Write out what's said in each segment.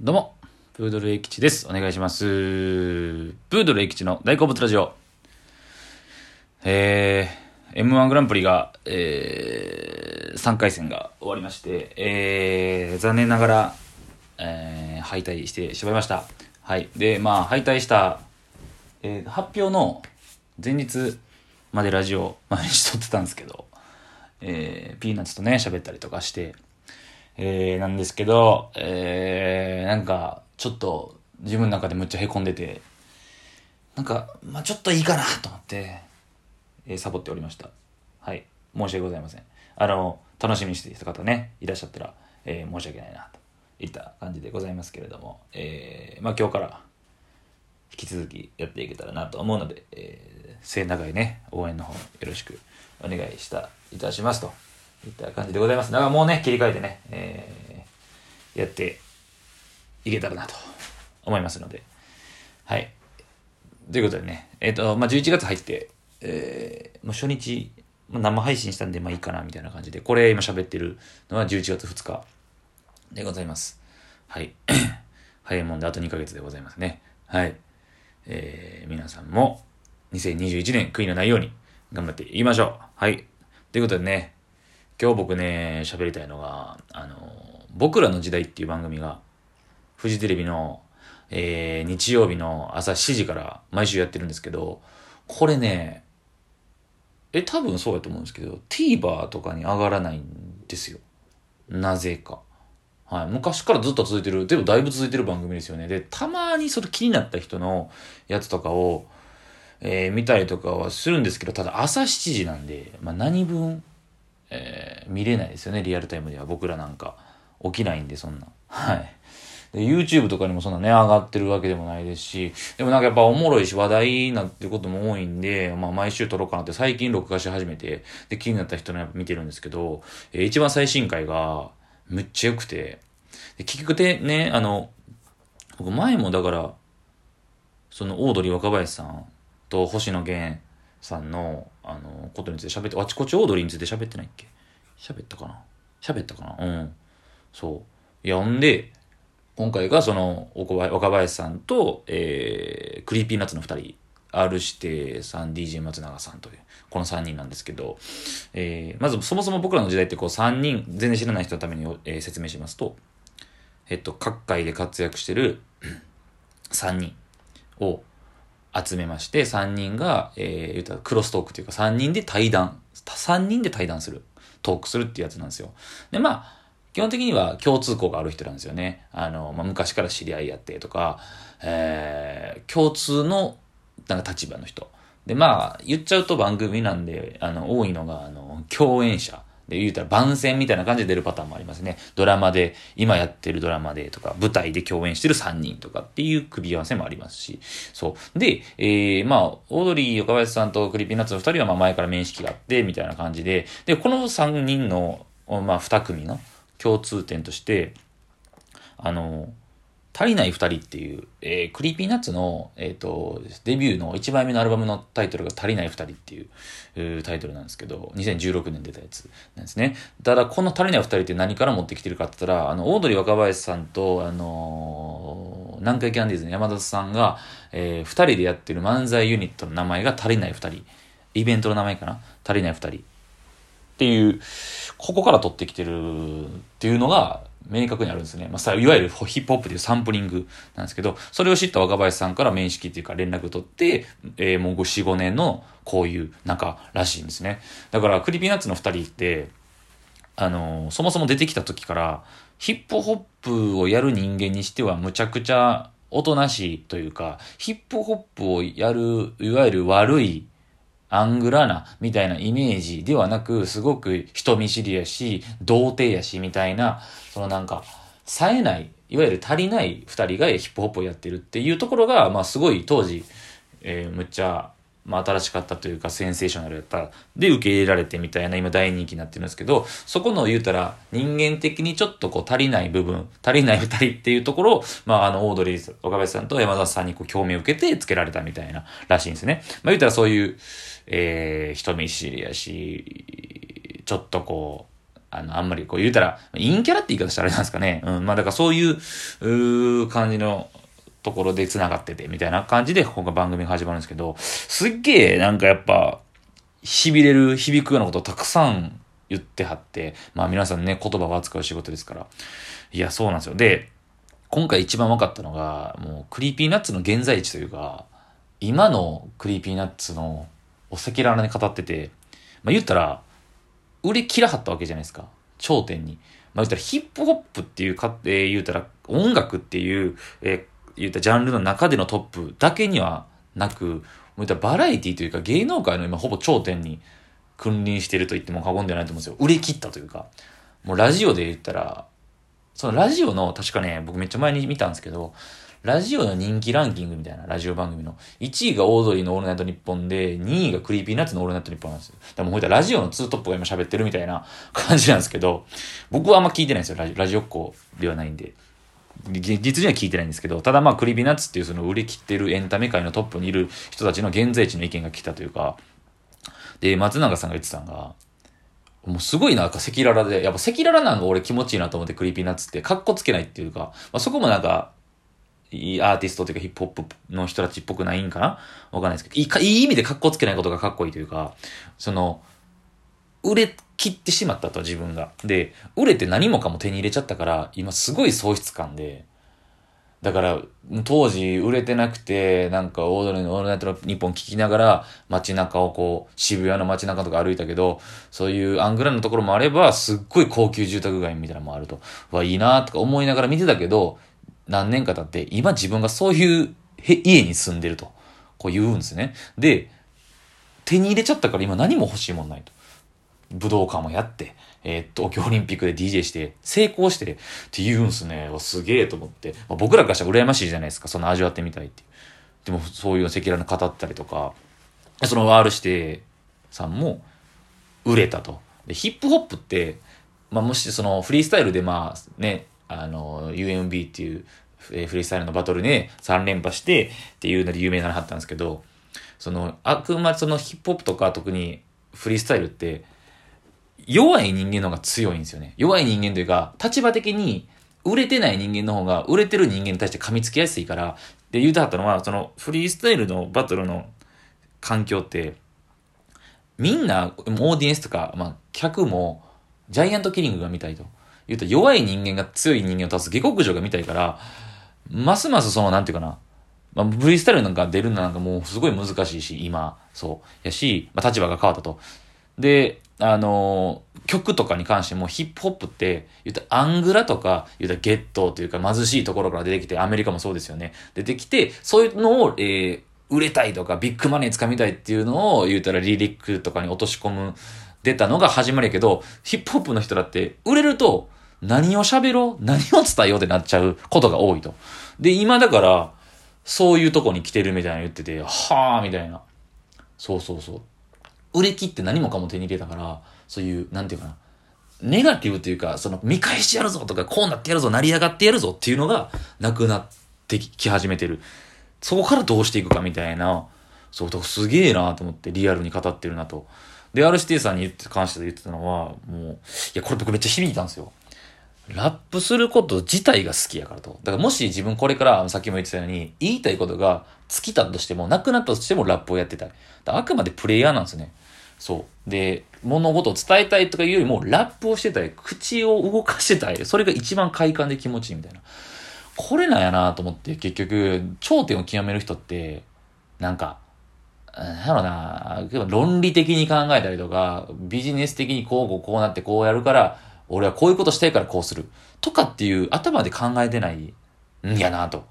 どうも、プードルエキチです。お願いします。プードルエキチの大好物ラジオ。えー、M1 グランプリが、えー、3回戦が終わりまして、えー、残念ながら、えー、敗退してしまいました。はい。で、まあ、敗退した、えー、発表の前日までラジオ毎日撮ってたんですけど、えー、ピーナッツとね、喋ったりとかして、えー、なんですけど、えー、なんか、ちょっと自分の中でむっちゃ凹んでて、なんか、まあちょっといいかなと思って、えーサボっておりました。はい。申し訳ございません。あの、楽しみにしていた方ね、いらっしゃったら、えー申し訳ないな、といった感じでございますけれども、えー、まあ今日から、引き続きやっていけたらなと思うので、えー、末長いね、応援の方よろしくお願いした、いたしますといった感じでございます。だからもうね、切り替えてね、えー、やっていけたらなと思いますので、はい。ということでね、えっ、と、まあ、11月入って、えー、もう初日、まあ生配信したんで、まあいいかな、みたいな感じで、これ今喋ってるのは11月2日でございます。はい。早いもんであと2ヶ月でございますね。はい。えー、皆さんも2021年悔いのないように頑張っていきましょう。はい。ということでね、今日僕ね、喋りたいのが、あの、僕らの時代っていう番組が、フジテレビの、えー、日曜日の朝7時から毎週やってるんですけど、これね、え、多分そうやと思うんですけど、TVer とかに上がらないんですよ。なぜか。はい。昔からずっと続いてる、でもだいぶ続いてる番組ですよね。で、たまにそれ気になった人のやつとかを、えー見たりとかはするんですけど、ただ朝7時なんで、まあ何分、えー見れないですよね、リアルタイムでは。僕らなんか、起きないんで、そんな。はい。で、YouTube とかにもそんなね、上がってるわけでもないですし、でもなんかやっぱおもろいし話題になってることも多いんで、まあ毎週撮ろうかなって最近録画し始めて、で、気になった人のやっぱ見てるんですけど、えー一番最新回が、むっちゃ良くて、で結局でね、あの、僕前もだから、そのオードリー若林さんと星野源さんの、あの、ことについて喋って、あちこちオードリーについて喋ってないっけ？喋ったかな？喋ったかな？うん。そう。いや、ほんで、今回がその、若林さんと、えー、 Creepy Nuts の二人、R 指定さん、DJ 松永さんという、この三人なんですけど、えー、まずそもそも僕らの時代ってこう三人、全然知らない人のために、えー説明しますと、えっと、各界で活躍してる3人を集めまして、3人が、えー、言ったらクロストークというか3人で対談、3人で対談する、トークするっていうやつなんですよ。で、まあ、基本的には共通項がある人なんですよね。あの、まあ、昔から知り合いやってとか、えー、共通の、なんか立場の人。で、まあ、言っちゃうと番組なんで、あの、多いのが、あの、共演者。で、言うたら番宣みたいな感じで出るパターンもありますね。ドラマで、今やってるドラマでとか、舞台で共演してる3人とかっていう組み合わせもありますし、そう。で、えー、まあ、オードリー、若林さんと Creepy Nuts の2人はまあ前から面識があって、みたいな感じで、で、この3人の、まあ、2組の共通点として、あの、足りない二人っていう、えー、 Creepy Nuts の、えっ、と、デビューの一枚目のアルバムのタイトルが足りない二人っていうえータイトルなんですけど、2016年出たやつなんですね。ただ、この足りない二人って何から持ってきてるかって言ったら、あの、オードリー若林さんと、あのー南海キャンディーズの山田さんが、えー二人でやってる漫才ユニットの名前が足りない二人。イベントの名前かな？足りない二人。っていう、ここから取ってきてるっていうのが明確にあるんですね。まあ、いわゆるヒップホップでいうサンプリングなんですけど、それを知った若林さんから面識っていうか連絡を取って、えーもう4、5年のこういう仲らしいんですね。だから、 Creepy Nuts の二人って、あのーそもそも出てきた時から、ヒップホップをやる人間にしてはむちゃくちゃおとなしいというか、ヒップホップをやる、いわゆる悪いアングラな、みたいなイメージではなく、すごく人見知りやし、童貞やし、みたいな、そのなんか、冴えない、いわゆる足りない二人がヒップホップをやってるっていうところが、まあすごい当時、えーむっちゃ、まあ新しかったというか、センセーショナルやった。で、受け入れられてみたいな、今大人気になってるんですけど、そこの言うたら、人間的にちょっとこう足りない部分、足りない二人っていうところを、まああの、オードリー、岡林さんと山田さんにこう興味を受けてつけられたみたいな、らしいんですね。まあ言うたらそういう、えー、人見知りやし、ちょっとこう、あの、あんまりこう言うたら、陰キャラって言い方したらあれなんですかね。うん、まあだからそういう、う感じのところで繋がってて、みたいな感じで今回番組が始まるんですけど、すっげえなんかやっぱ、痺れる、響くようなことをたくさん言ってはって、まあ皆さんね、言葉を扱う仕事ですから。いや、そうなんですよ。で、今回一番分かったのが、もう Creepy Nuts の現在地というか、今の Creepy Nuts のを赤裸々に語ってて、まあ言ったら、売れ切らはったわけじゃないですか。頂点に。まあ言ったらヒップホップっていうか、えー、言うたら音楽っていう、えー、言ったジャンルの中でのトップだけではなく、もう言ったらバラエティというか芸能界の今ほぼ頂点に君臨してると言っても過言ではないと思うんですよ。売れ切ったというか。もうラジオで言ったら、そのラジオの、確かね、僕めっちゃ前に見たんですけど、ラジオの人気ランキングみたいな、ラジオ番組の。1位がオードリーのオールナイトニッポンで、2位が Creepy Nuts のオールナイトニッポンなんですよ。でもほいたラジオのツートップが今喋ってるみたいな感じなんですけど、僕はあんま聞いてないんですよ。ラジラジオっ子ではないんで。実には聞いてないんですけど、ただまあ Creepy Nuts っていうその売れ切ってるエンタメ界のトップにいる人たちの現在地の意見が来たというか、で、松永さんが言ってたのが、もうすごいなんか赤裸々で、やっぱ赤裸々なんか俺気持ちいいなと思って Creepy Nuts って、かっこつけないっていうか、まあ、そこもなんか、いいアーティストというかヒップホップの人たちっぽくないんかな？わかんないですけど、いいか、いい意味でかっこつけないことがかっこいいというか、その、売れ切ってしまったと自分が。で、売れて何もかも手に入れちゃったから、今すごい喪失感で、だから、当時売れてなくて、なんかオードリーのオールナイトの日本聞きながら街中をこう、渋谷の街中とか歩いたけど、そういうアングラのところもあれば、すっごい高級住宅街みたいなのもあると。わ、いいなとか思いながら見てたけど、何年か経って、今自分がそういう家に住んでると。こう言うんですね。で、手に入れちゃったから今何も欲しいもんないと。武道館もやって、えー、東京オリンピックで DJ して、成功して、って言うんすね。すげえと思って。まあ、僕らからしたら羨ましいじゃないですか。その味わってみたいって。でも、そういう赤裸々に語ったりとか、その R 指定さんも売れたと。で、ヒップホップって、まあ、もしそのフリースタイルでまあね、あの、UMB っていう、え、フリースタイルのバトルね、3連覇してっていうので有名なのあったんですけど、その、あくまそのヒップホップとか特にフリースタイルって、弱い人間の方が強いんですよね。弱い人間というか、立場的に売れてない人間の方が売れてる人間に対して噛みつきやすいから、で、言うてはったのは、そのフリースタイルのバトルの環境って、みんな、オーディエンスとか、まあ、客も、ジャイアントキリングが見たいと。言うと、弱い人間が強い人間を倒す下克上が見たいから、ますますその、なんていうかな、まあ、フリスタイルなんか出るのなんかもうすごい難しいし、今、そう。やし、まあ、立場が変わったと。で、あのー、曲とかに関してもヒップホップって、言ったアングラとか、言ったゲットというか貧しいところから出てきて、アメリカもそうですよね。出てきて、そういうのを、えー、売れたいとか、ビッグマネー掴みたいっていうのを言うたらリリックとかに落とし込む、出たのが始まりやけど、ヒップホップの人だって、売れると、何を喋ろう？何を伝えようってなっちゃうことが多いと。で、今だから、そういうとこに来てるみたいな言ってて、はぁ、みたいな。そうそうそう。売れ切って何もかも手に入れたから、そういう、なんていうかな、ネガティブというか、その、見返してやるぞとか、こうなってやるぞ、成り上がってやるぞっていうのが、なくなってき始めてる。そこからどうしていくかみたいな、そう、すげえなと思って、リアルに語ってるなと。で、R 指定さんに言って、関して言ってたのは、もう、いや、これ僕めっちゃ響いたんですよ。ラップすること自体が好きやからと。だからもし自分これから、さっきも言ってたように、言いたいことが尽きたとしても、なくなったとしてもラップをやってたい。あくまでプレイヤーなんですね。そう。で、物事を伝えたいとかいうよりも、ラップをしてたい。口を動かしてたい。それが一番快感で気持ちいいみたいな。これなんやなと思って、結局、頂点を極める人って、なんか、なんやろな、論理的に考えたりとか、ビジネス的にこうこうこうなってこうやるから、俺はこういうことしたいからこうする。とかっていう頭で考えてないんやなと。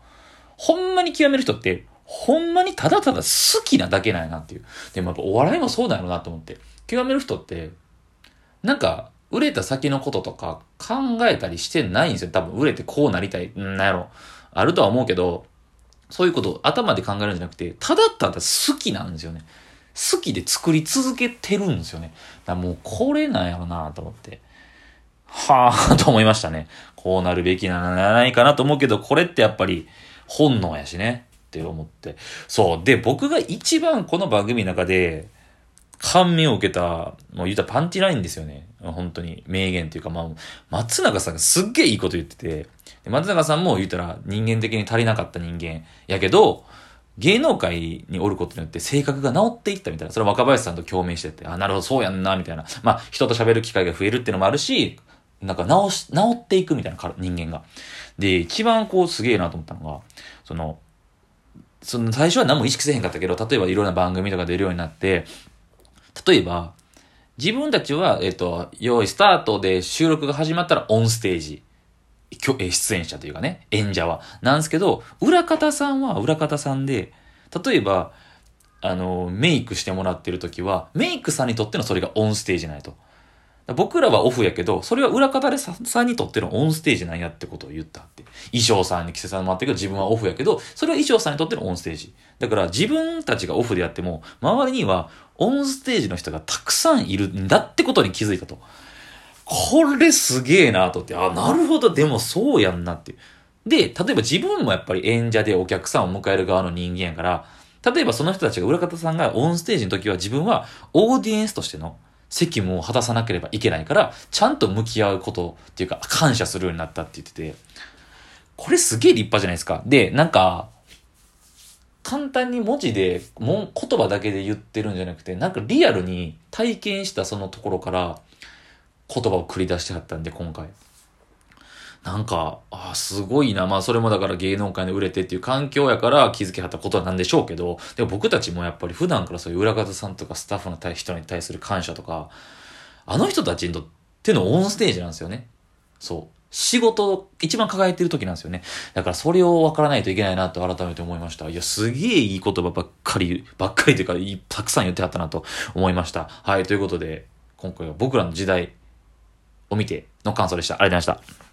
ほんまに極める人って、ほんまにただただ好きなだけなんやなっていう。でもやっぱお笑いもそうだよなと思って。極める人って、なんか、売れた先のこととか考えたりしてないんですよ。多分売れてこうなりたい。んなんやろ。あるとは思うけど、そういうことを頭で考えるんじゃなくて、ただただ好きなんですよね。好きで作り続けてるんですよね。だからもうこれなんやろなと思って。はぁ、と思いましたね。こうなるべきなんじゃないかなと思うけど、これってやっぱり本能やしね。って思って。そう。で、僕が一番この番組の中で、感銘を受けた、もう言ったらパンティラインですよね。本当に。名言っていうか、まあ、松永さんがすっげえいいこと言ってて、松永さんも言ったら人間的に足りなかった人間やけど、芸能界におることによって性格が治っていったみたいな。それは若林さんと共鳴してて、あ、なるほど、そうやんな、みたいな。まあ、人と喋る機会が増えるっていうのもあるし、なんか治し、治っていくみたいな人間が。で、一番こうすげえなと思ったのが、その、その最初は何も意識せへんかったけど、例えばいろんな番組とか出るようになって、例えば、自分たちは、えっ、と、用意スタートで収録が始まったらオンステージ。出演者というかね、演者は。なんですけど、裏方さんは裏方さんで、例えば、あの、メイクしてもらってる時は、メイクさんにとってのそれがオンステージないと。僕らはオフやけど、それは裏方でささんにとってのオンステージなんやってことを言ったって。衣装さんに着せさせてもらってるけど、自分はオフやけど、それは衣装さんにとってのオンステージ。だから自分たちがオフでやっても、周りにはオンステージの人がたくさんいるんだってことに気づいたと。これすげえなとって、あ、なるほど、でもそうやんなって。で、例えば自分もやっぱり演者でお客さんを迎える側の人間やから、例えばその人たちが裏方さんがオンステージの時は自分はオーディエンスとしての責務を果たさなければいけないから、ちゃんと向き合うことっていうか、感謝するようになったって言ってて、これすげえ立派じゃないですか。で、なんか、簡単に文字で、も言葉だけで言ってるんじゃなくて、なんかリアルに体験したそのところから言葉を繰り出してはったんで、今回。なんか、あすごいな。まあ、それもだから芸能界で売れてっていう環境やから気づきはったことなんでしょうけど、でも僕たちもやっぱり普段からそういう裏方さんとかスタッフの人に対する感謝とか、あの人たちにとってのオンステージなんですよね。そう。仕事、一番輝いてる時なんですよね。だからそれを分からないといけないなと改めて思いました。いや、すげえいい言葉ばっかり、ばっかりというか、たくさん言ってはったなと思いました。はい、ということで、今回は僕らの時代を見ての感想でした。ありがとうございました。